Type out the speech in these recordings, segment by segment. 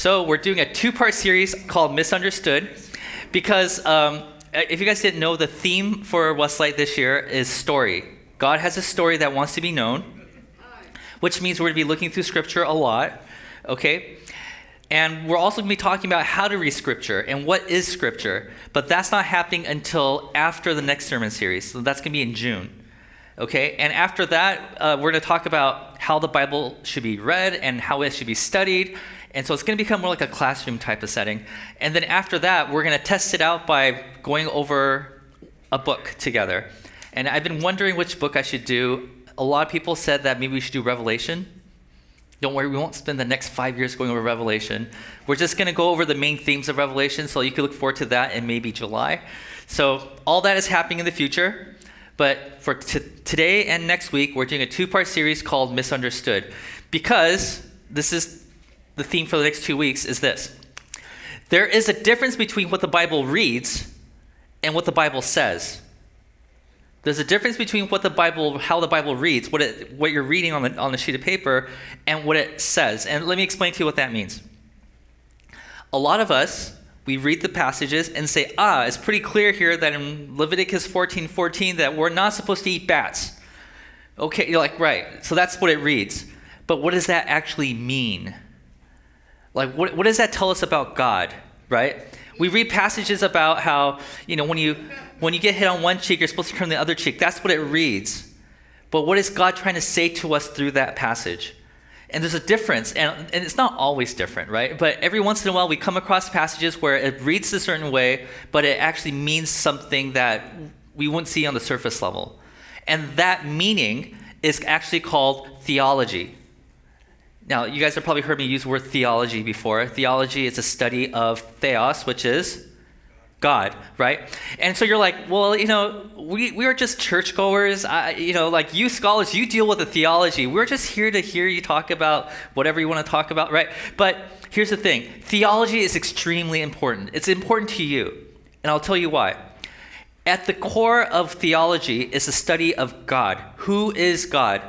So we're doing a two-part series called Misunderstood, because um, if you guys didn't know, the theme for Westlight this year is story. God has a story that wants to be known, which means we're going to be looking through Scripture a lot. Okay, and we're also going to be talking about how to read Scripture and what is Scripture. But that's not happening until after the next sermon series. So that's going to be in June. Okay, and after that, uh, we're going to talk about how the Bible should be read and how it should be studied. And so it's going to become more like a classroom type of setting. And then after that, we're going to test it out by going over a book together. And I've been wondering which book I should do. A lot of people said that maybe we should do Revelation. Don't worry, we won't spend the next five years going over Revelation. We're just going to go over the main themes of Revelation, so you can look forward to that in maybe July. So all that is happening in the future. But for t- today and next week, we're doing a two part series called Misunderstood. Because this is the theme for the next two weeks is this there is a difference between what the Bible reads and what the Bible says. There's a difference between what the Bible, how the Bible reads, what it, what you're reading on the on the sheet of paper, and what it says. And let me explain to you what that means. A lot of us we read the passages and say, ah, it's pretty clear here that in Leviticus 14 14 that we're not supposed to eat bats. Okay, you're like, right. So that's what it reads. But what does that actually mean? Like, what, what does that tell us about God, right? We read passages about how, you know, when you, when you get hit on one cheek, you're supposed to turn the other cheek. That's what it reads. But what is God trying to say to us through that passage? And there's a difference, and, and it's not always different, right? But every once in a while, we come across passages where it reads a certain way, but it actually means something that we wouldn't see on the surface level. And that meaning is actually called theology. Now, you guys have probably heard me use the word theology before. Theology is a study of theos, which is God, right? And so you're like, well, you know, we, we are just churchgoers. I, you know, like you scholars, you deal with the theology. We're just here to hear you talk about whatever you want to talk about, right? But here's the thing theology is extremely important. It's important to you. And I'll tell you why. At the core of theology is the study of God. Who is God?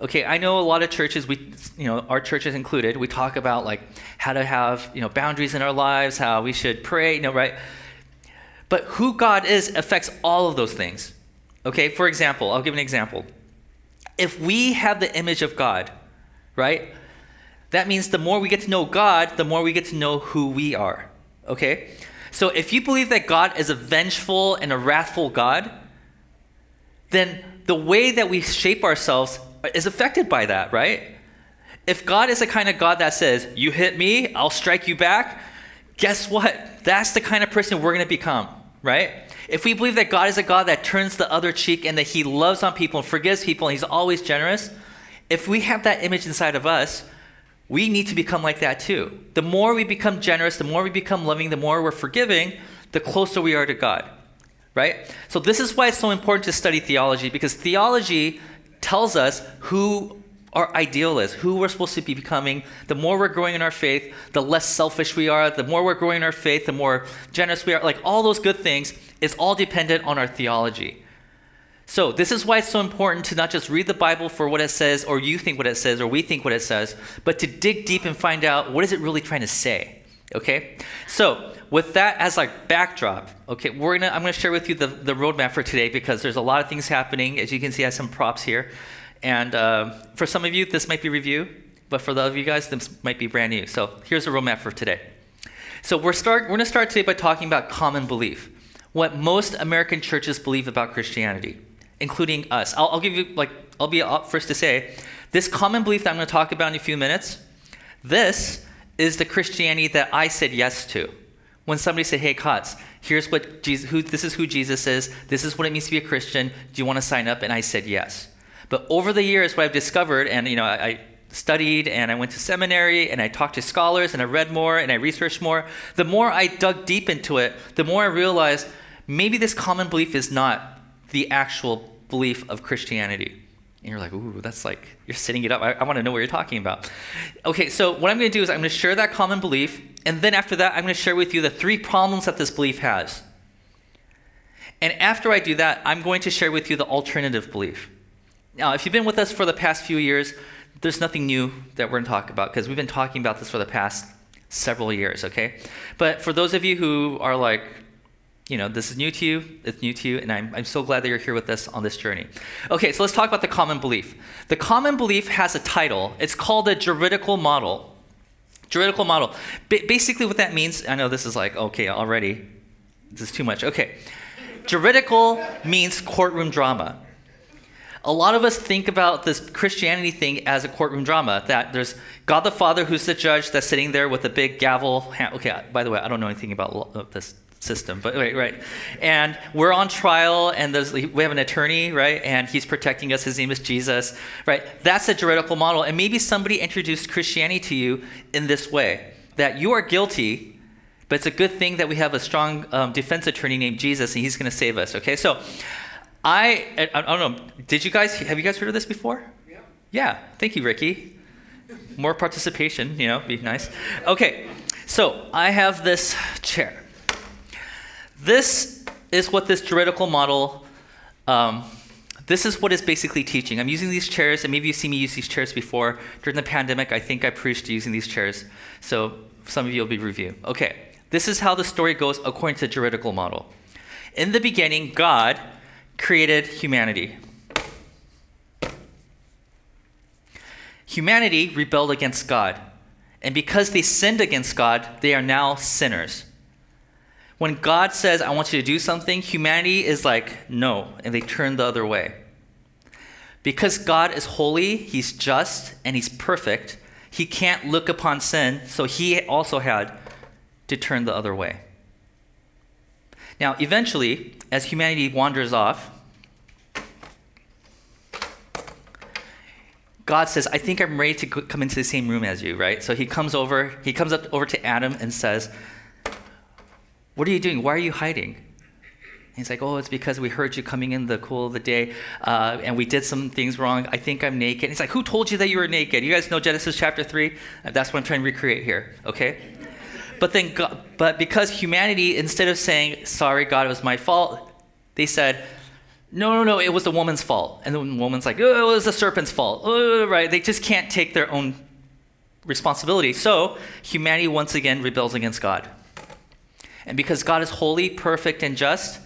Okay, I know a lot of churches, we, you know, our churches included, we talk about like how to have, you know, boundaries in our lives, how we should pray, you know, right? But who God is affects all of those things. Okay, for example, I'll give an example. If we have the image of God, right, that means the more we get to know God, the more we get to know who we are. Okay? So if you believe that God is a vengeful and a wrathful God, then the way that we shape ourselves is affected by that, right? If God is the kind of God that says, You hit me, I'll strike you back, guess what? That's the kind of person we're going to become right? If we believe that God is a God that turns the other cheek and that he loves on people and forgives people and he's always generous, if we have that image inside of us, we need to become like that too. The more we become generous, the more we become loving, the more we're forgiving, the closer we are to God, right? So, this is why it's so important to study theology because theology tells us who our ideal is, who we're supposed to be becoming. The more we're growing in our faith, the less selfish we are. The more we're growing in our faith, the more generous we are. Like all those good things is all dependent on our theology. So, this is why it's so important to not just read the Bible for what it says, or you think what it says, or we think what it says, but to dig deep and find out what is it really trying to say. Okay? So, with that as like backdrop, okay, we're gonna I'm gonna share with you the, the roadmap for today because there's a lot of things happening. As you can see, I have some props here. And uh, for some of you, this might be review, but for the other of you guys, this might be brand new. So here's a roadmap for today. So we're, start, we're to start today by talking about common belief, what most American churches believe about Christianity, including us. I'll, I'll give you, like, I'll be first to say, this common belief that I'm to talk about in a few minutes, this is the Christianity that I said yes to. When somebody said, hey, Kotz, here's what Jesus, who, this is who Jesus is, this is what it means to be a Christian, do you want to sign up? And I said yes. But over the years, what I've discovered, and you know, I, I studied and I went to seminary and I talked to scholars and I read more and I researched more, the more I dug deep into it, the more I realized maybe this common belief is not the actual belief of Christianity. And you're like, ooh, that's like, you're setting it up. I, I want to know what you're talking about. Okay, so what I'm going to do is I'm going to share that common belief. And then after that, I'm going to share with you the three problems that this belief has. And after I do that, I'm going to share with you the alternative belief. Now, if you've been with us for the past few years, there's nothing new that we're going to talk about because we've been talking about this for the past several years, okay? But for those of you who are like, you know, this is new to you, it's new to you, and I'm, I'm so glad that you're here with us on this journey. Okay, so let's talk about the common belief. The common belief has a title, it's called a juridical model. Juridical model. Ba- basically, what that means, I know this is like, okay, already, this is too much. Okay. Juridical means courtroom drama. A lot of us think about this Christianity thing as a courtroom drama, that there's God the Father who's the judge that's sitting there with a big gavel. Okay, by the way, I don't know anything about this system, but right, right. And we're on trial, and we have an attorney, right? And he's protecting us. His name is Jesus, right? That's a juridical model. And maybe somebody introduced Christianity to you in this way that you are guilty, but it's a good thing that we have a strong um, defense attorney named Jesus, and he's going to save us, okay? So, I, I, I don't know. Did you guys have you guys heard of this before? Yeah. Yeah. Thank you, Ricky. More participation, you know, be nice. Okay. So I have this chair. This is what this juridical model. Um, this is what it's basically teaching. I'm using these chairs, and maybe you've seen me use these chairs before. During the pandemic, I think I preached using these chairs. So some of you will be review. Okay. This is how the story goes according to the juridical model. In the beginning, God created humanity. Humanity rebelled against God. And because they sinned against God, they are now sinners. When God says, I want you to do something, humanity is like, no, and they turn the other way. Because God is holy, He's just, and He's perfect, He can't look upon sin, so He also had to turn the other way. Now, eventually, as humanity wanders off, God says, I think I'm ready to come into the same room as you, right? So he comes over, he comes up over to Adam and says, What are you doing? Why are you hiding? he's like, Oh, it's because we heard you coming in the cool of the day, uh, and we did some things wrong. I think I'm naked. He's like, Who told you that you were naked? You guys know Genesis chapter 3? That's what I'm trying to recreate here, okay? But then, God, but because humanity, instead of saying, sorry, God, it was my fault, they said, no, no, no, it was the woman's fault. And the woman's like, oh, it was the serpent's fault. Oh, right? They just can't take their own responsibility. So humanity once again rebels against God. And because God is holy, perfect, and just,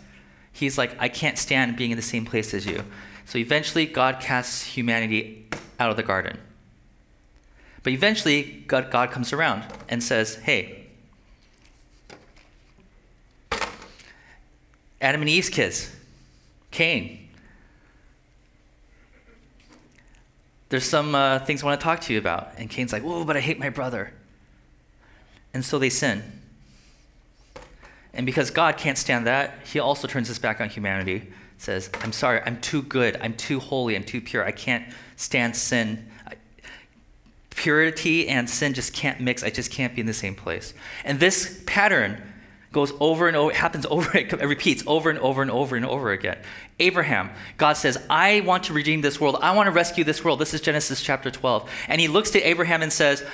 he's like, I can't stand being in the same place as you. So eventually, God casts humanity out of the garden. But eventually, God, God comes around and says, hey, Adam and Eve's kids, Cain. There's some uh, things I want to talk to you about. And Cain's like, Whoa, but I hate my brother. And so they sin. And because God can't stand that, he also turns his back on humanity, says, I'm sorry, I'm too good, I'm too holy, I'm too pure, I can't stand sin. Purity and sin just can't mix, I just can't be in the same place. And this pattern goes over and over, it happens over, it repeats over and over and over and over again. Abraham, God says, I want to redeem this world. I want to rescue this world. This is Genesis chapter 12. And he looks to Abraham and says,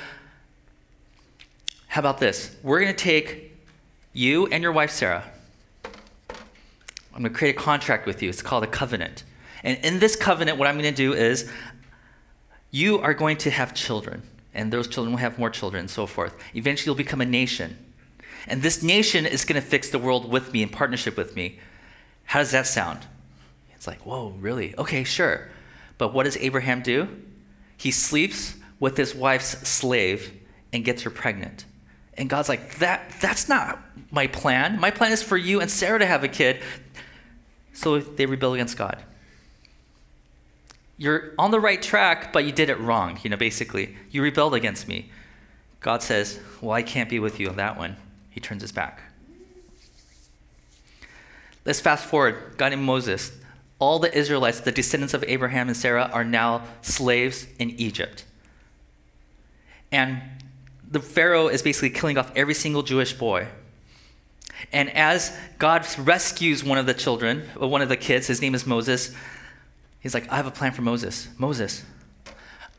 How about this? We're going to take you and your wife, Sarah. I'm going to create a contract with you. It's called a covenant. And in this covenant, what I'm going to do is you are going to have children, and those children will have more children, and so forth. Eventually, you'll become a nation. And this nation is going to fix the world with me in partnership with me. How does that sound? It's like, whoa, really? Okay, sure. But what does Abraham do? He sleeps with his wife's slave and gets her pregnant. And God's like, that, that's not my plan. My plan is for you and Sarah to have a kid. So they rebel against God. You're on the right track, but you did it wrong, you know, basically. You rebelled against me. God says, Well, I can't be with you on that one he turns his back. Let's fast forward. God and Moses. All the Israelites, the descendants of Abraham and Sarah, are now slaves in Egypt. And the Pharaoh is basically killing off every single Jewish boy. And as God rescues one of the children, uh, one of the kids, his name is Moses, he's like, I have a plan for Moses. Moses,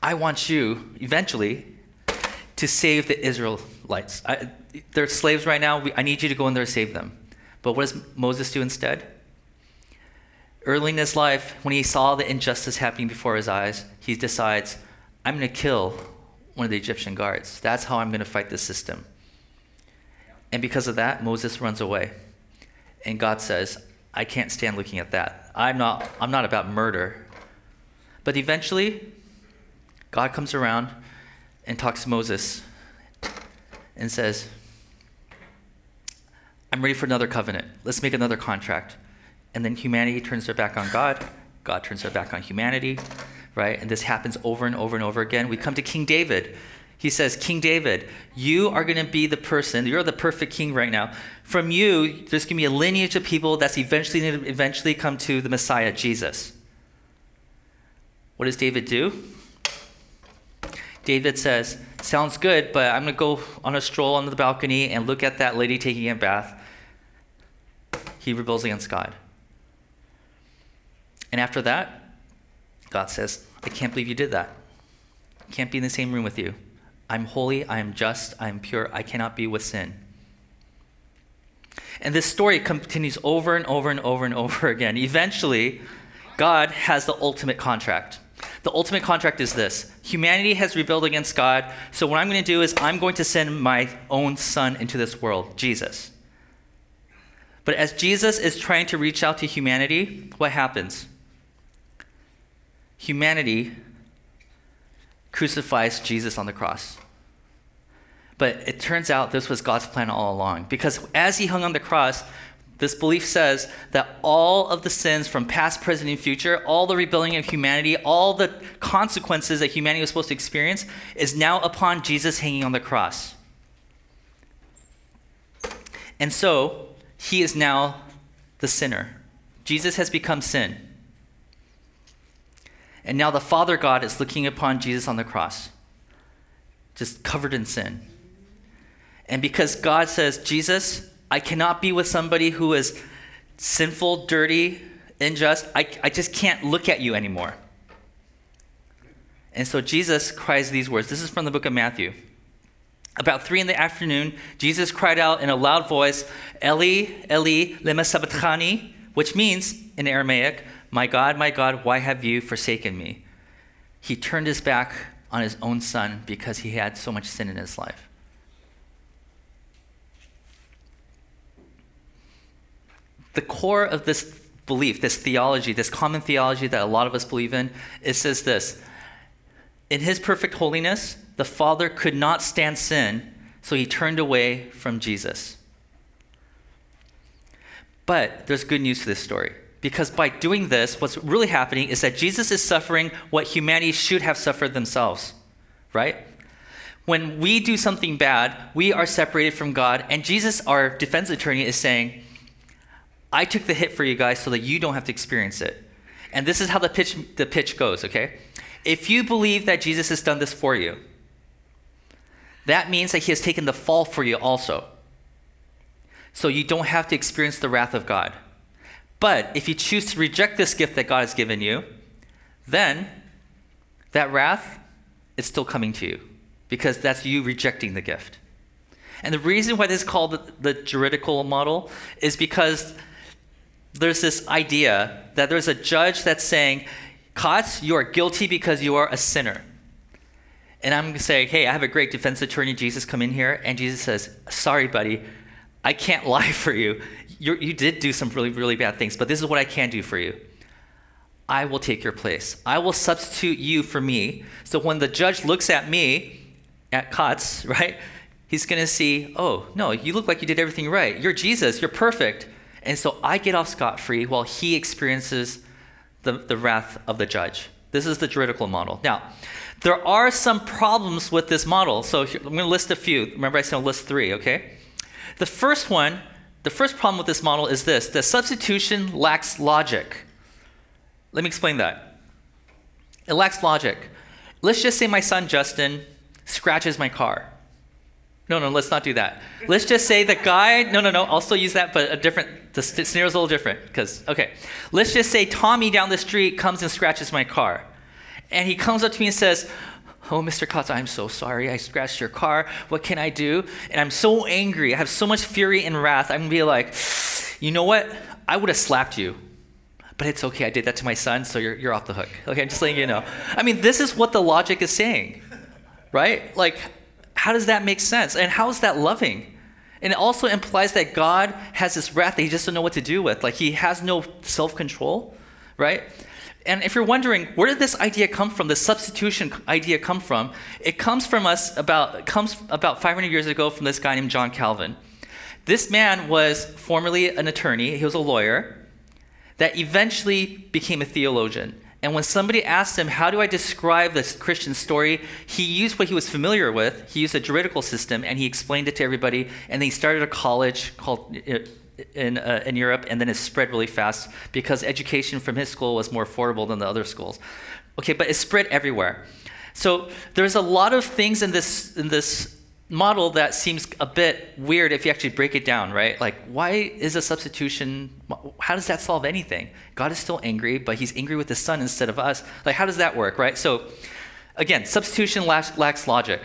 I want you eventually to save the Israelites. I, they're slaves right now. I need you to go in there and save them. But what does Moses do instead? Early in his life, when he saw the injustice happening before his eyes, he decides, I'm going to kill one of the Egyptian guards. That's how I'm going to fight the system. And because of that, Moses runs away. And God says, I can't stand looking at that. I'm not, I'm not about murder. But eventually, God comes around and talks to Moses and says, I'm ready for another covenant. Let's make another contract. And then humanity turns their back on God. God turns their back on humanity, right? And this happens over and over and over again. We come to King David. He says, King David, you are going to be the person, you're the perfect king right now. From you, there's going to be a lineage of people that's eventually going to eventually come to the Messiah, Jesus. What does David do? David says, Sounds good, but I'm going to go on a stroll on the balcony and look at that lady taking a bath. He rebels against God. And after that, God says, I can't believe you did that. Can't be in the same room with you. I'm holy, I am just, I am pure, I cannot be with sin. And this story continues over and over and over and over again. Eventually, God has the ultimate contract. The ultimate contract is this humanity has rebelled against God, so what I'm going to do is I'm going to send my own son into this world, Jesus. But as Jesus is trying to reach out to humanity, what happens? Humanity crucifies Jesus on the cross. But it turns out this was God's plan all along. Because as he hung on the cross, this belief says that all of the sins from past, present, and future, all the rebellion of humanity, all the consequences that humanity was supposed to experience, is now upon Jesus hanging on the cross. And so, he is now the sinner. Jesus has become sin. And now the Father God is looking upon Jesus on the cross, just covered in sin. And because God says, Jesus, I cannot be with somebody who is sinful, dirty, unjust, I, I just can't look at you anymore. And so Jesus cries these words. This is from the book of Matthew. About three in the afternoon, Jesus cried out in a loud voice, Eli, Eli, lema sabachthani, which means in Aramaic, my God, my God, why have you forsaken me? He turned his back on his own son because he had so much sin in his life. The core of this belief, this theology, this common theology that a lot of us believe in, it says this In his perfect holiness, the Father could not stand sin, so he turned away from Jesus. But there's good news to this story. Because by doing this, what's really happening is that Jesus is suffering what humanity should have suffered themselves, right? When we do something bad, we are separated from God, and Jesus, our defense attorney, is saying, I took the hit for you guys so that you don't have to experience it. And this is how the pitch, the pitch goes, okay? If you believe that Jesus has done this for you, that means that he has taken the fall for you also. So you don't have to experience the wrath of God. But if you choose to reject this gift that God has given you, then that wrath is still coming to you because that's you rejecting the gift. And the reason why this is called the, the juridical model is because there's this idea that there's a judge that's saying, Katz, you are guilty because you are a sinner. And I'm saying, hey, I have a great defense attorney, Jesus, come in here. And Jesus says, sorry, buddy, I can't lie for you. You're, you did do some really, really bad things, but this is what I can do for you. I will take your place. I will substitute you for me. So when the judge looks at me, at Katz, right, he's going to see, oh, no, you look like you did everything right. You're Jesus, you're perfect. And so I get off scot free while he experiences the, the wrath of the judge. This is the juridical model. Now, there are some problems with this model. So here, I'm going to list a few. Remember, I said I'll list three, okay? The first one, the first problem with this model is this the substitution lacks logic. Let me explain that. It lacks logic. Let's just say my son Justin scratches my car. No, no, let's not do that. Let's just say the guy, no, no, no, I'll still use that, but a different, the scenario's a little different, because, okay. Let's just say Tommy down the street comes and scratches my car. And he comes up to me and says, Oh, Mr. Katz, I'm so sorry. I scratched your car. What can I do? And I'm so angry. I have so much fury and wrath. I'm going to be like, you know what? I would have slapped you. But it's okay. I did that to my son, so you're, you're off the hook. Okay, I'm just letting you know. I mean, this is what the logic is saying, right? Like, how does that make sense? And how is that loving? And it also implies that God has this wrath that he just doesn't know what to do with. Like he has no self control, right? And if you're wondering, where did this idea come from, the substitution idea come from? It comes from us about, comes about 500 years ago from this guy named John Calvin. This man was formerly an attorney, he was a lawyer, that eventually became a theologian. And when somebody asked him, How do I describe this Christian story? he used what he was familiar with. He used a juridical system and he explained it to everybody. And then he started a college called in, uh, in Europe, and then it spread really fast because education from his school was more affordable than the other schools. Okay, but it spread everywhere. So there's a lot of things in this in this model that seems a bit weird if you actually break it down, right? Like, why is a substitution? How does that solve anything? God is still angry, but He's angry with the Son instead of us. Like, how does that work, right? So, again, substitution lacks, lacks logic.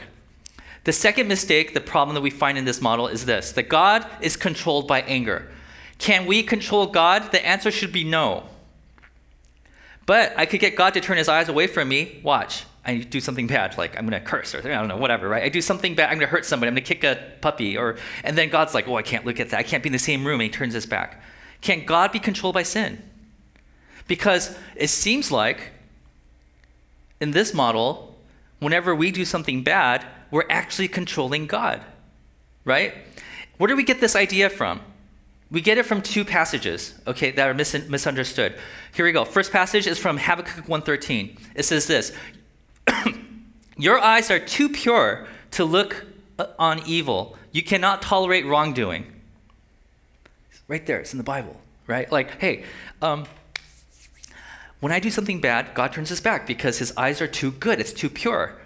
The second mistake, the problem that we find in this model is this that God is controlled by anger. Can we control God? The answer should be no. But I could get God to turn his eyes away from me. Watch. I do something bad, like I'm going to curse or I don't know, whatever, right? I do something bad. I'm going to hurt somebody. I'm going to kick a puppy, or and then God's like, oh, I can't look at that. I can't be in the same room. And He turns his back. Can God be controlled by sin? Because it seems like in this model, whenever we do something bad, we're actually controlling God, right? Where do we get this idea from? We get it from two passages, okay, that are mis- misunderstood. Here we go. First passage is from Habakkuk 1:13. It says this: Your eyes are too pure to look uh, on evil. You cannot tolerate wrongdoing. Right there, it's in the Bible, right? Like, hey, um, when I do something bad, God turns his back because his eyes are too good, it's too pure.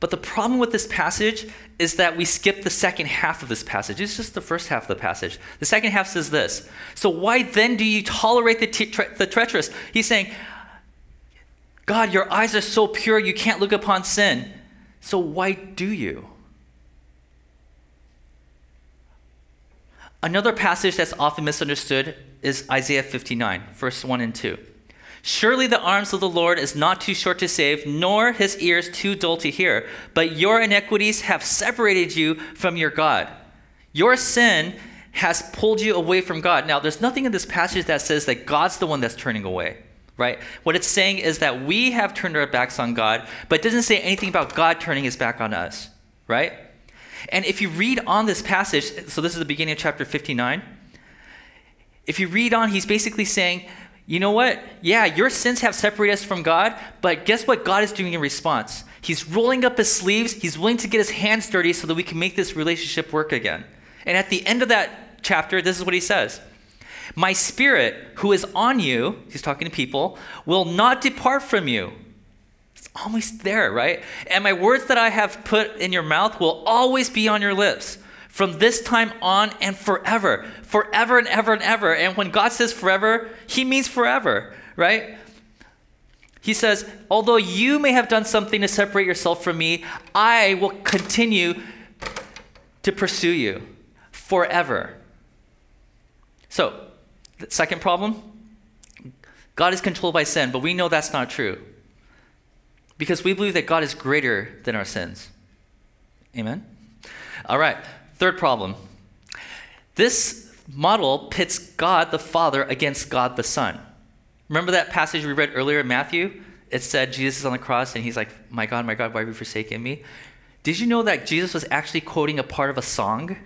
But the problem with this passage is that we skip the second half of this passage. It's just the first half of the passage. The second half says this So, why then do you tolerate the, tre- the treacherous? He's saying, God, your eyes are so pure, you can't look upon sin. So why do you? Another passage that's often misunderstood is Isaiah 59, verse 1 and 2. Surely the arms of the Lord is not too short to save, nor his ears too dull to hear, but your iniquities have separated you from your God. Your sin has pulled you away from God. Now, there's nothing in this passage that says that God's the one that's turning away right? What it's saying is that we have turned our backs on God, but it doesn't say anything about God turning his back on us, right? And if you read on this passage, so this is the beginning of chapter 59, if you read on, he's basically saying, you know what? Yeah, your sins have separated us from God, but guess what God is doing in response? He's rolling up his sleeves, he's willing to get his hands dirty so that we can make this relationship work again. And at the end of that chapter, this is what he says my spirit, who is on you, he's talking to people, will not depart from you. It's always there, right? And my words that I have put in your mouth will always be on your lips from this time on and forever. Forever and ever and ever. And when God says forever, he means forever, right? He says, although you may have done something to separate yourself from me, I will continue to pursue you forever. So, the second problem God is controlled by sin, but we know that's not true. Because we believe that God is greater than our sins. Amen? All right, third problem. This model pits God the Father against God the Son. Remember that passage we read earlier in Matthew? It said Jesus is on the cross and he's like, My God, my God, why have you forsaken me? Did you know that Jesus was actually quoting a part of a song?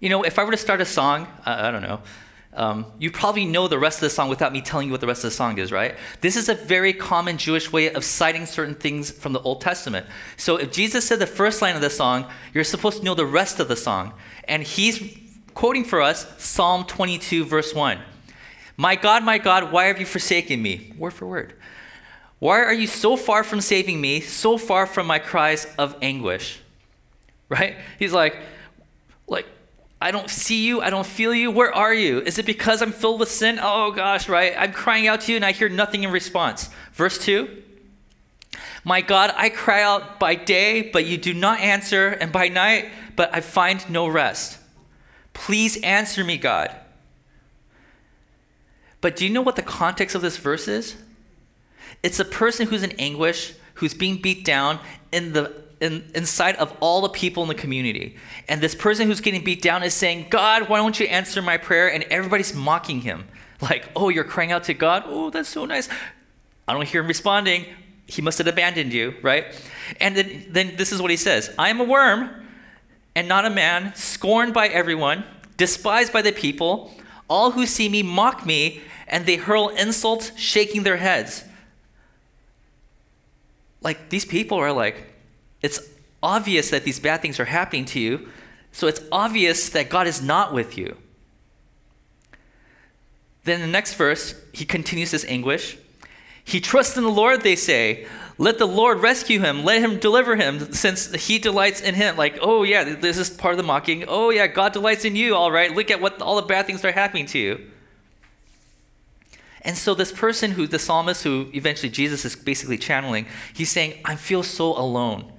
You know, if I were to start a song, I, I don't know, um, you probably know the rest of the song without me telling you what the rest of the song is, right? This is a very common Jewish way of citing certain things from the Old Testament. So if Jesus said the first line of the song, you're supposed to know the rest of the song. And he's quoting for us Psalm 22, verse 1. My God, my God, why have you forsaken me? Word for word. Why are you so far from saving me, so far from my cries of anguish? Right? He's like, like, I don't see you. I don't feel you. Where are you? Is it because I'm filled with sin? Oh gosh, right? I'm crying out to you and I hear nothing in response. Verse 2 My God, I cry out by day, but you do not answer, and by night, but I find no rest. Please answer me, God. But do you know what the context of this verse is? It's a person who's in anguish, who's being beat down, in the in, inside of all the people in the community. And this person who's getting beat down is saying, God, why don't you answer my prayer? And everybody's mocking him. Like, oh, you're crying out to God? Oh, that's so nice. I don't hear him responding. He must have abandoned you, right? And then, then this is what he says I am a worm and not a man, scorned by everyone, despised by the people. All who see me mock me, and they hurl insults, shaking their heads. Like, these people are like, it's obvious that these bad things are happening to you, so it's obvious that God is not with you. Then the next verse, he continues his anguish. He trusts in the Lord, they say. Let the Lord rescue him. Let him deliver him, since he delights in him. Like, oh, yeah, this is part of the mocking. Oh, yeah, God delights in you, all right. Look at what all the bad things are happening to you. And so, this person who, the psalmist, who eventually Jesus is basically channeling, he's saying, I feel so alone.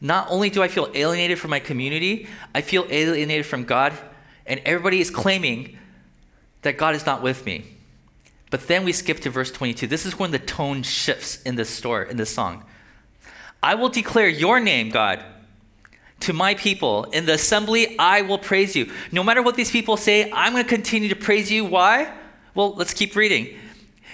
Not only do I feel alienated from my community, I feel alienated from God, and everybody is claiming that God is not with me. But then we skip to verse 22. This is when the tone shifts in this story, in this song. I will declare your name, God, to my people. In the assembly, I will praise you. No matter what these people say, I'm going to continue to praise you. Why? Well, let's keep reading.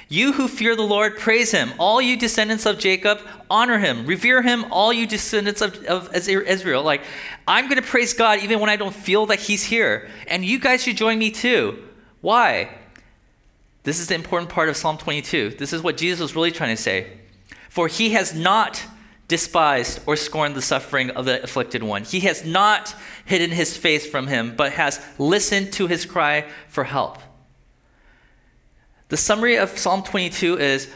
You who fear the Lord, praise him. All you descendants of Jacob, honor him. Revere him, all you descendants of, of Israel. Like, I'm going to praise God even when I don't feel that he's here. And you guys should join me too. Why? This is the important part of Psalm 22. This is what Jesus was really trying to say. For he has not despised or scorned the suffering of the afflicted one. He has not hidden his face from him, but has listened to his cry for help. The summary of Psalm 22 is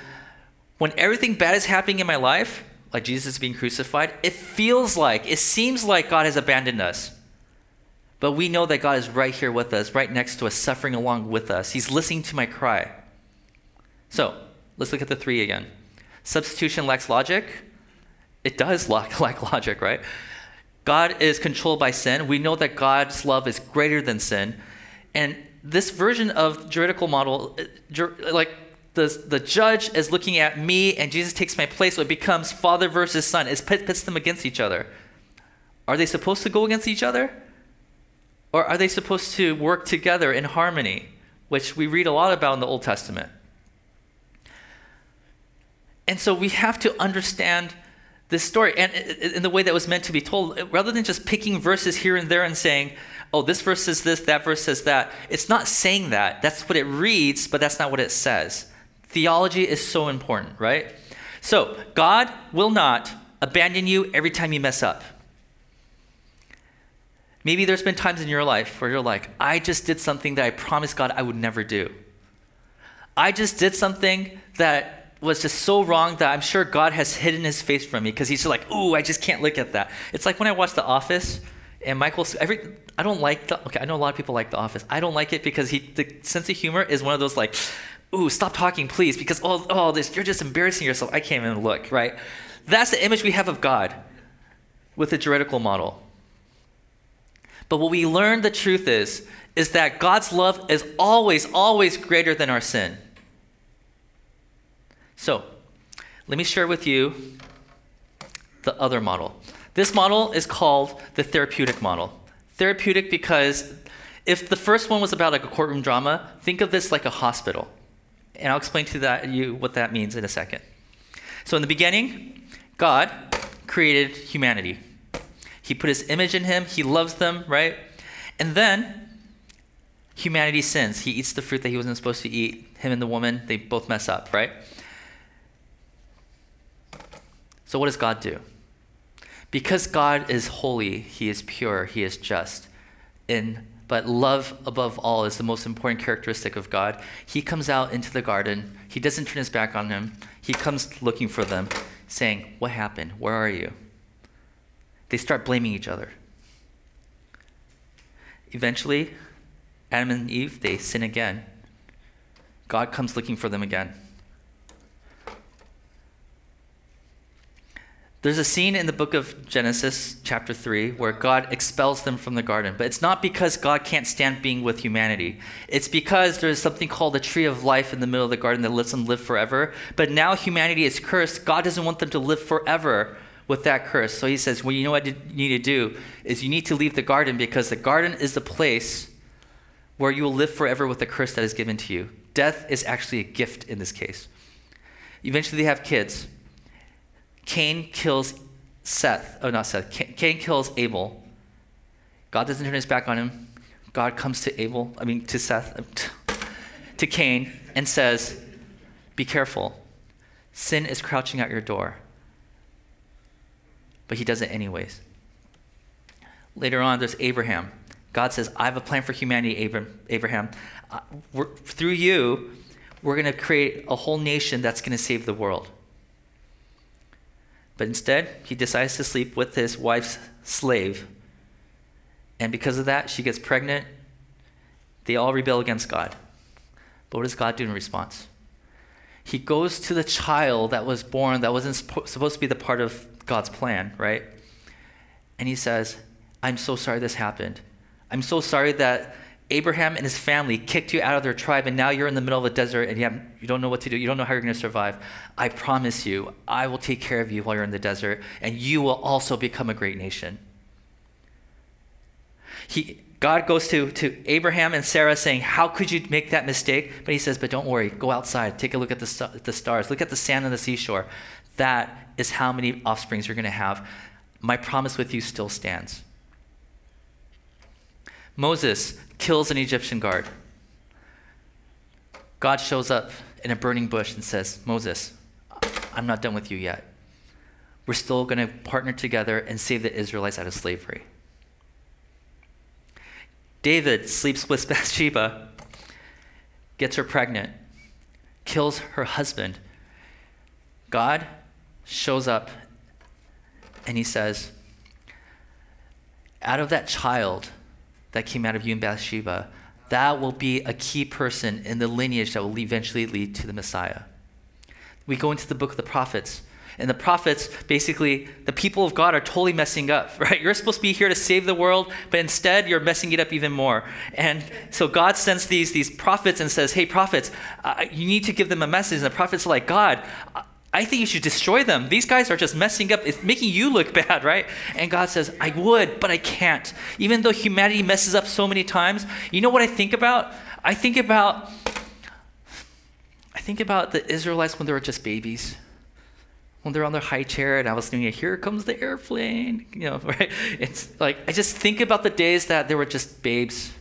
when everything bad is happening in my life, like Jesus is being crucified, it feels like, it seems like God has abandoned us. But we know that God is right here with us, right next to us, suffering along with us. He's listening to my cry. So, let's look at the three again. Substitution lacks logic. It does lack, lack logic, right? God is controlled by sin. We know that God's love is greater than sin. And this version of juridical model, uh, like the, the judge is looking at me and Jesus takes my place, so it becomes father versus son. It pits them against each other. Are they supposed to go against each other? Or are they supposed to work together in harmony, which we read a lot about in the Old Testament? And so we have to understand this story and in the way that was meant to be told, rather than just picking verses here and there and saying, oh, this verse says this, that verse says that. It's not saying that. That's what it reads, but that's not what it says. Theology is so important, right? So, God will not abandon you every time you mess up. Maybe there's been times in your life where you're like, I just did something that I promised God I would never do. I just did something that was just so wrong that I'm sure God has hidden his face from me because he's just like, ooh, I just can't look at that. It's like when I watch The Office and Michael, every I don't like the. Okay, I know a lot of people like The Office. I don't like it because he the sense of humor is one of those like, ooh, stop talking, please, because oh, oh, this you're just embarrassing yourself. I can't even look right. That's the image we have of God, with the juridical model. But what we learn the truth is is that God's love is always, always greater than our sin. So, let me share with you the other model. This model is called the therapeutic model. Therapeutic because if the first one was about like a courtroom drama, think of this like a hospital. And I'll explain to that, you what that means in a second. So in the beginning, God created humanity. He put his image in him, he loves them, right? And then humanity sins. He eats the fruit that he wasn't supposed to eat. Him and the woman, they both mess up, right? So what does God do? Because God is holy, He is pure, He is just. In, but love above all is the most important characteristic of God. He comes out into the garden. He doesn't turn his back on them. He comes looking for them, saying, What happened? Where are you? They start blaming each other. Eventually, Adam and Eve, they sin again. God comes looking for them again. There's a scene in the book of Genesis, chapter 3, where God expels them from the garden. But it's not because God can't stand being with humanity. It's because there's something called the tree of life in the middle of the garden that lets them live forever. But now humanity is cursed. God doesn't want them to live forever with that curse. So he says, Well, you know what you need to do is you need to leave the garden because the garden is the place where you will live forever with the curse that is given to you. Death is actually a gift in this case. Eventually, they have kids. Cain kills Seth. Oh, not Seth. Cain kills Abel. God doesn't turn his back on him. God comes to Abel, I mean, to Seth, to Cain, and says, Be careful. Sin is crouching at your door. But he does it anyways. Later on, there's Abraham. God says, I have a plan for humanity, Abraham. Uh, through you, we're going to create a whole nation that's going to save the world. But instead, he decides to sleep with his wife's slave. And because of that, she gets pregnant. They all rebel against God. But what does God do in response? He goes to the child that was born that wasn't supposed to be the part of God's plan, right? And he says, I'm so sorry this happened. I'm so sorry that Abraham and his family kicked you out of their tribe, and now you're in the middle of the desert and you, have, you don't know what to do. You don't know how you're going to survive. I promise you, I will take care of you while you're in the desert, and you will also become a great nation. He, God goes to, to Abraham and Sarah saying, How could you make that mistake? But he says, But don't worry, go outside, take a look at the, the stars, look at the sand on the seashore. That is how many offsprings you're going to have. My promise with you still stands. Moses kills an Egyptian guard. God shows up in a burning bush and says, Moses, I'm not done with you yet. We're still going to partner together and save the Israelites out of slavery. David sleeps with Bathsheba, gets her pregnant, kills her husband. God shows up and he says, Out of that child, that came out of you and Bathsheba, that will be a key person in the lineage that will eventually lead to the Messiah. We go into the book of the prophets. And the prophets, basically, the people of God are totally messing up, right? You're supposed to be here to save the world, but instead you're messing it up even more. And so God sends these, these prophets and says, Hey, prophets, uh, you need to give them a message. And the prophets are like, God, I think you should destroy them. These guys are just messing up. It's making you look bad, right? And God says, I would, but I can't. Even though humanity messes up so many times, you know what I think about? I think about I think about the Israelites when they were just babies. When they're on their high chair and I was thinking, here comes the airplane. You know, right? It's like I just think about the days that they were just babes.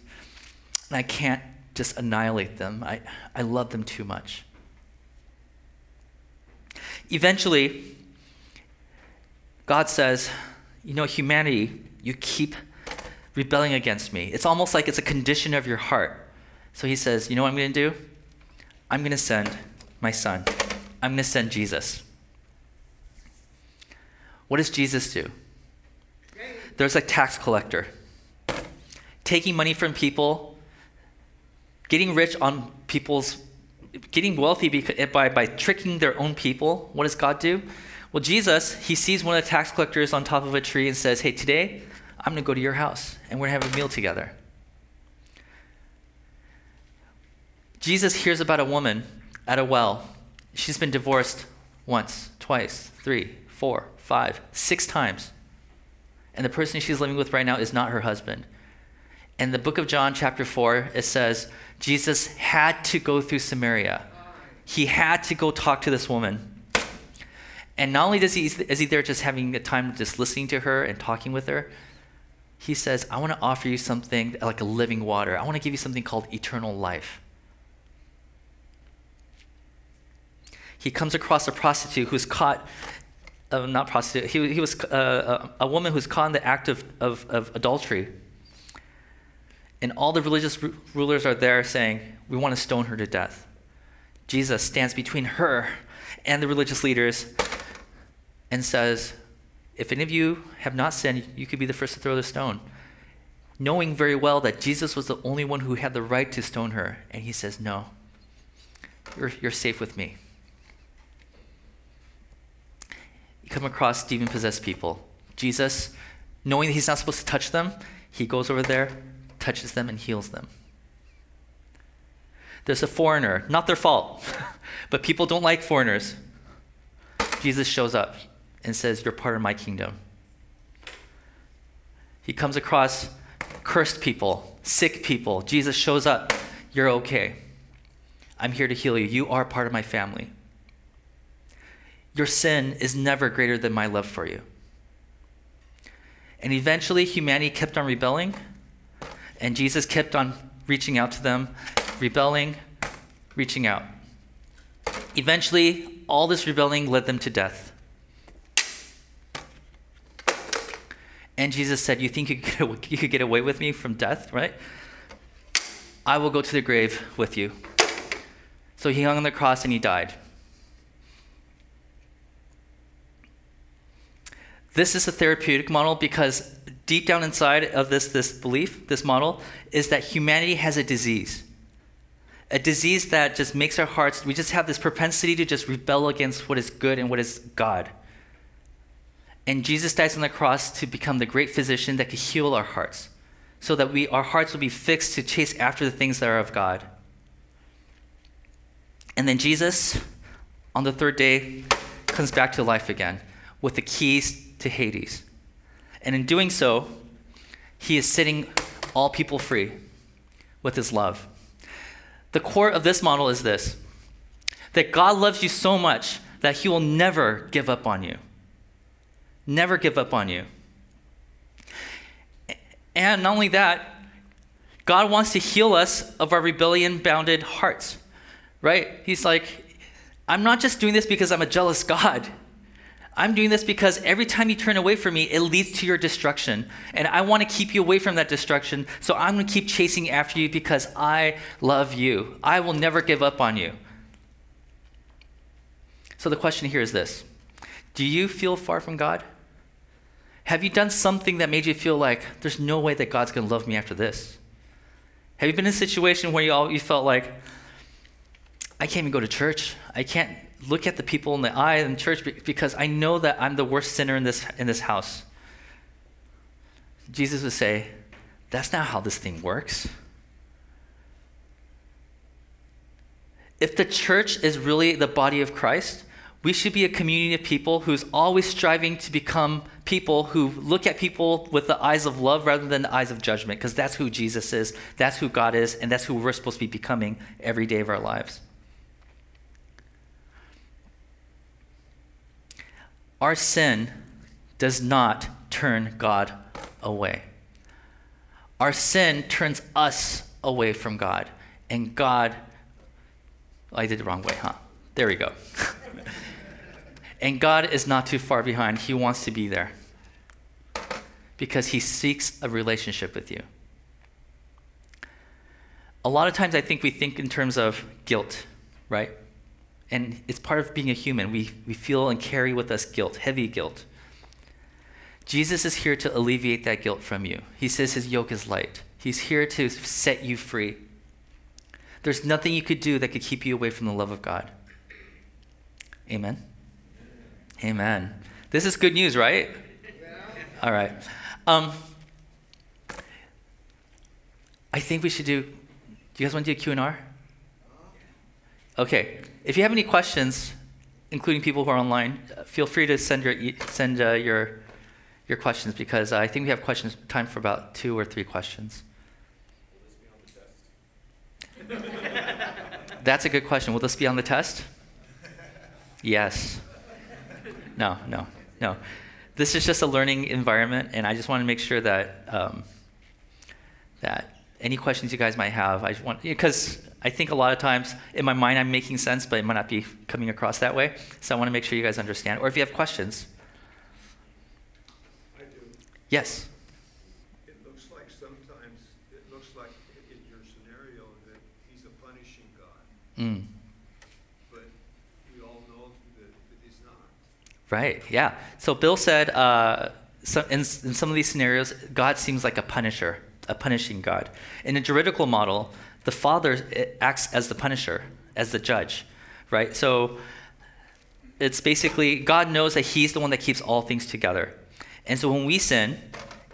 And I can't just annihilate them. I, I love them too much. Eventually, God says, You know, humanity, you keep rebelling against me. It's almost like it's a condition of your heart. So he says, You know what I'm going to do? I'm going to send my son. I'm going to send Jesus. What does Jesus do? There's a tax collector taking money from people, getting rich on people's getting wealthy eh, by, by tricking their own people. What does God do? Well, Jesus, he sees one of the tax collectors on top of a tree and says, Hey, today I'm going to go to your house and we're going to have a meal together. Jesus hears about a woman at a well. She's been divorced once, twice, three, four, five, six times. And the person she's living with right now is not her husband. In the book of John, chapter 4, it says, Jesus had to go through Samaria. He had to go talk to this woman. And not only does he, is he there just having the time just listening to her and talking with her, he says, I want to offer you something like a living water. I want to give you something called eternal life. He comes across a prostitute who's caught, uh, not prostitute, he, he was uh, a, a woman who's caught in the act of, of, of adultery and all the religious rulers are there saying, We want to stone her to death. Jesus stands between her and the religious leaders and says, If any of you have not sinned, you could be the first to throw the stone. Knowing very well that Jesus was the only one who had the right to stone her. And he says, No, you're, you're safe with me. You come across demon possessed people. Jesus, knowing that he's not supposed to touch them, he goes over there, touches them, and heals them. There's a foreigner, not their fault, but people don't like foreigners. Jesus shows up and says, You're part of my kingdom. He comes across cursed people, sick people. Jesus shows up. You're okay. I'm here to heal you. You are part of my family. Your sin is never greater than my love for you. And eventually, humanity kept on rebelling, and Jesus kept on reaching out to them, rebelling, reaching out. Eventually, all this rebelling led them to death. And Jesus said, You think you could, get away with me from death, right? I will go to the grave with you. So he hung on the cross and he died. This is a therapeutic model because deep down inside of this, this belief, this model, is that humanity has a disease. A disease that just makes our hearts, we just have this propensity to just rebel against what is good and what is God. And Jesus dies on the cross to become the great physician that could heal our hearts so that we, our hearts will be fixed to chase after the things that are of God. And then Jesus, on the third day, comes back to life again with the keys to Hades. And in doing so, he is setting all people free with his love. The core of this model is this that God loves you so much that he will never give up on you. Never give up on you. And not only that, God wants to heal us of our rebellion bounded hearts, right? He's like, I'm not just doing this because I'm a jealous God. I'm doing this because every time you turn away from me, it leads to your destruction. And I want to keep you away from that destruction. So I'm going to keep chasing after you because I love you. I will never give up on you. So the question here is this Do you feel far from God? Have you done something that made you feel like there's no way that God's going to love me after this? Have you been in a situation where you, all, you felt like, I can't even go to church. I can't look at the people in the eye in church because I know that I'm the worst sinner in this, in this house. Jesus would say, That's not how this thing works. If the church is really the body of Christ, we should be a community of people who's always striving to become people who look at people with the eyes of love rather than the eyes of judgment, because that's who Jesus is, that's who God is, and that's who we're supposed to be becoming every day of our lives. Our sin does not turn God away. Our sin turns us away from God. And God, oh, I did the wrong way, huh? There we go. and God is not too far behind. He wants to be there because He seeks a relationship with you. A lot of times I think we think in terms of guilt, right? And it's part of being a human. We, we feel and carry with us guilt, heavy guilt. Jesus is here to alleviate that guilt from you. He says his yoke is light. He's here to set you free. There's nothing you could do that could keep you away from the love of God. Amen. Amen. This is good news, right? All right. Um, I think we should do. Do you guys want to do a Q and R? Okay. If you have any questions, including people who are online, uh, feel free to send your send uh, your your questions because I think we have questions time for about two or three questions. That's a good question. Will this be on the test? Yes. No, no, no. This is just a learning environment, and I just want to make sure that um, that any questions you guys might have, I just want because I think a lot of times in my mind I'm making sense, but it might not be coming across that way. So I want to make sure you guys understand. Or if you have questions. I do. Yes. It looks like sometimes, it looks like in your scenario that he's a punishing God. Mm. But we all know that, that he's not. Right. Yeah. So Bill said uh, so in, in some of these scenarios, God seems like a punisher, a punishing God. In a juridical model, the father acts as the punisher, as the judge, right? So it's basically God knows that He's the one that keeps all things together. And so when we sin,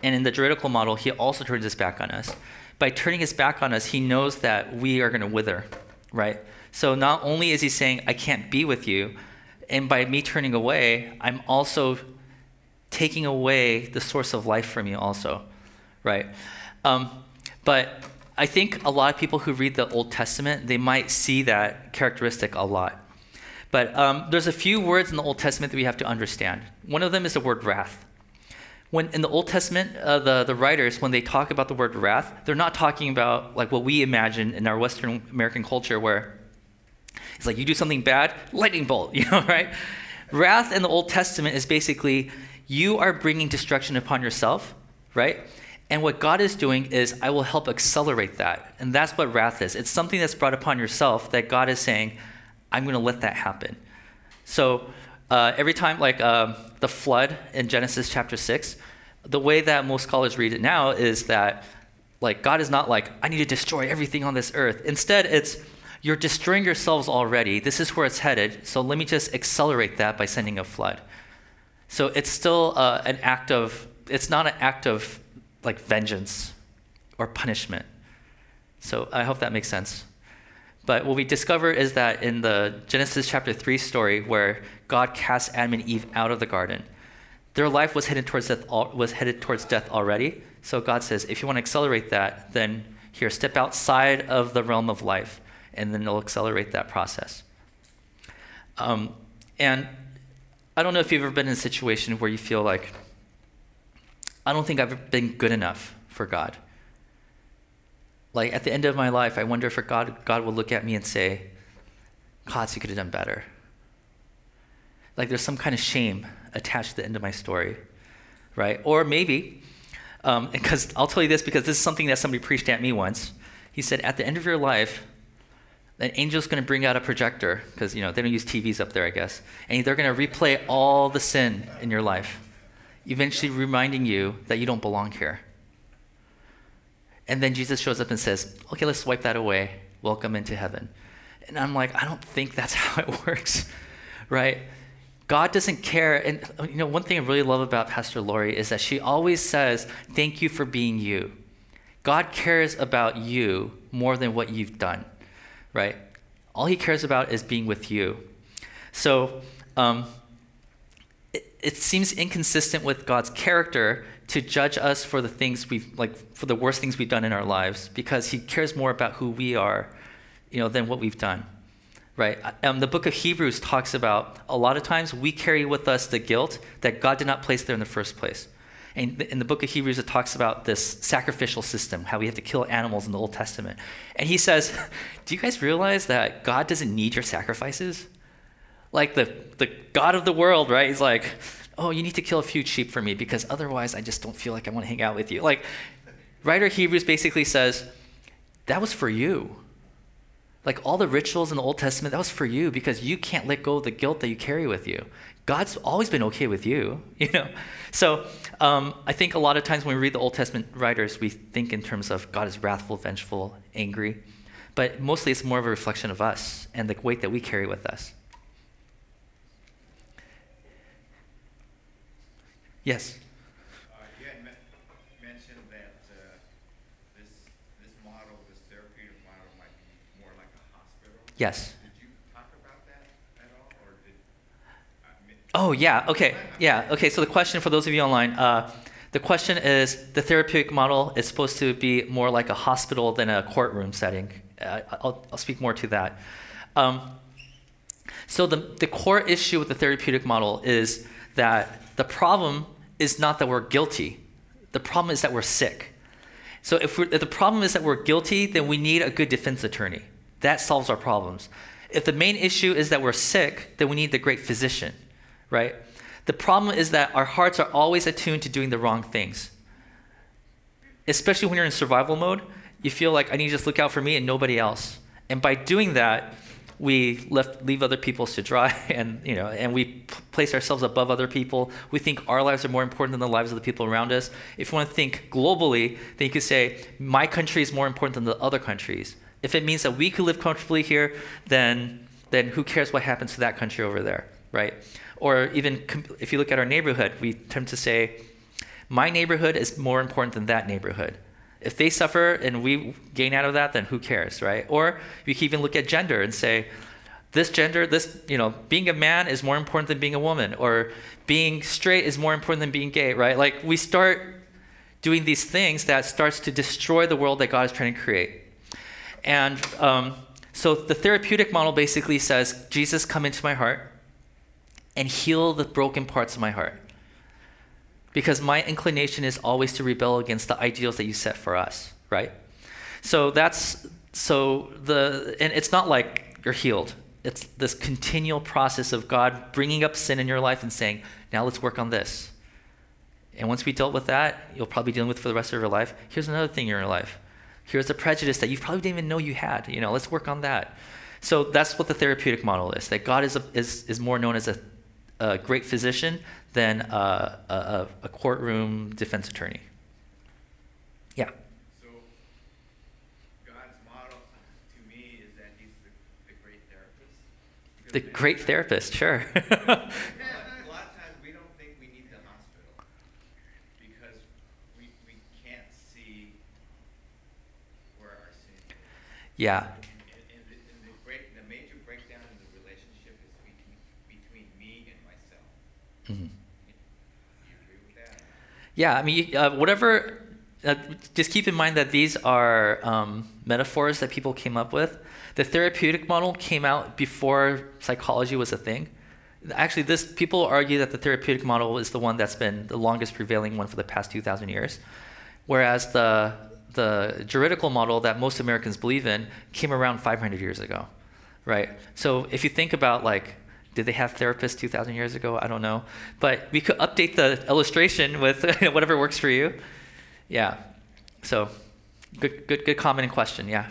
and in the juridical model, He also turns His back on us. By turning His back on us, He knows that we are going to wither, right? So not only is He saying, I can't be with you, and by me turning away, I'm also taking away the source of life from you, also, right? Um, but I think a lot of people who read the Old Testament, they might see that characteristic a lot. But um, there's a few words in the Old Testament that we have to understand. One of them is the word wrath. When in the Old Testament, uh, the, the writers, when they talk about the word wrath, they're not talking about like what we imagine in our Western American culture, where it's like you do something bad, lightning bolt, you know, right? Wrath in the Old Testament is basically you are bringing destruction upon yourself, right? And what God is doing is, I will help accelerate that. And that's what wrath is. It's something that's brought upon yourself that God is saying, I'm going to let that happen. So uh, every time, like uh, the flood in Genesis chapter 6, the way that most scholars read it now is that, like, God is not like, I need to destroy everything on this earth. Instead, it's, you're destroying yourselves already. This is where it's headed. So let me just accelerate that by sending a flood. So it's still uh, an act of, it's not an act of like vengeance or punishment. So I hope that makes sense. But what we discover is that in the Genesis chapter 3 story, where God cast Adam and Eve out of the garden, their life was headed towards death, was headed towards death already. So God says, if you want to accelerate that, then here, step outside of the realm of life, and then it'll accelerate that process. Um, and I don't know if you've ever been in a situation where you feel like, I don't think I've been good enough for God. Like at the end of my life, I wonder if God, God will look at me and say, God, you could have done better. Like there's some kind of shame attached to the end of my story, right? Or maybe, because um, I'll tell you this because this is something that somebody preached at me once. He said, at the end of your life, an angel's going to bring out a projector because you know they don't use TVs up there, I guess, and they're going to replay all the sin in your life eventually reminding you that you don't belong here. And then Jesus shows up and says, Okay, let's wipe that away. Welcome into heaven. And I'm like, I don't think that's how it works, right? God doesn't care. And you know, one thing I really love about Pastor Lori is that she always says, Thank you for being you. God cares about you more than what you've done, right? All he cares about is being with you. So, um, it seems inconsistent with God's character to judge us for the things we've like for the worst things we've done in our lives because he cares more about who we are you know than what we've done right? Um, the book of hebrews talks about a lot of times we carry with us the guilt that god did not place there in the first place. And in the book of hebrews it talks about this sacrificial system how we have to kill animals in the old testament. And he says do you guys realize that god doesn't need your sacrifices like the, the God of the world, right? He's like, oh, you need to kill a few sheep for me because otherwise I just don't feel like I want to hang out with you. Like, writer Hebrews basically says, that was for you. Like all the rituals in the Old Testament, that was for you because you can't let go of the guilt that you carry with you. God's always been okay with you, you know. So um, I think a lot of times when we read the Old Testament writers, we think in terms of God is wrathful, vengeful, angry, but mostly it's more of a reflection of us and the weight that we carry with us. Yes. Uh, you had mentioned that uh, this this model, this therapeutic model, might be more like a hospital. Yes. Did you talk about that at all, or did? oh yeah. Okay. Yeah. Okay. So the question for those of you online. Uh, the question is the therapeutic model is supposed to be more like a hospital than a courtroom setting. Uh, I'll, I'll speak more to that. Um, so the, the core issue with the therapeutic model is that the problem is not that we're guilty. The problem is that we're sick. So if, if, the problem is that we're guilty, then we need a good defense attorney. That solves our problems. If the main issue is that we're sick, then we need the great physician, right? The problem is that our hearts are always attuned to doing the wrong things. Especially when you're in survival mode, you feel like I need to just look out for me and nobody else. And by doing that, we left, leave other people's to dry and you know and we p- place ourselves above other people we think our lives are more important than the lives of the people around us if you want to think globally then you could say my country is more important than the other countries if it means that we could live comfortably here then then who cares what happens to that country over there right? Or even com- if you look at our neighborhood, we tend to say, my neighborhood is more important than that neighborhood. If they suffer and we gain out of that, then who cares, right? Or you can even look at gender and say, this gender, this, you know, being a man is more important than being a woman, or being straight is more important than being gay, right? Like we start doing these things that starts to destroy the world that God is trying to create. And um, so the therapeutic model basically says, Jesus, come into my heart and heal the broken parts of my heart. Because my inclination is always to rebel against the ideals that you set for us, right? So that's so the and it's not like you're healed. It's this continual process of God bringing up sin in your life and saying, "Now let's work on this." And once we dealt with that, you'll probably be dealing with for the rest of your life. Here's another thing in your life. Here's a prejudice that you probably didn't even know you had. You know, let's work on that. So that's what the therapeutic model is. That God is a, is is more known as a, a great physician than a, a, a courtroom defense attorney. Yeah. So God's model to me is that he's the, the great therapist. Because The great times- therapist, sure. A lot of times we don't think we need the hospital because we, we can't see where our sin is. yeah. And, and, the, and the break, the major breakdown in the relationship is between, between me and myself. Mhm. That? Yeah, I mean, uh, whatever. Uh, just keep in mind that these are um, metaphors that people came up with. The therapeutic model came out before psychology was a thing. Actually, this people argue that the therapeutic model is the one that's been the longest prevailing one for the past 2,000 years, whereas the the juridical model that most Americans believe in came around 500 years ago, right? So if you think about like did they have therapists 2,000 years ago? I don't know. But we could update the illustration with whatever works for you. Yeah. So, good, good, good comment and question. Yeah.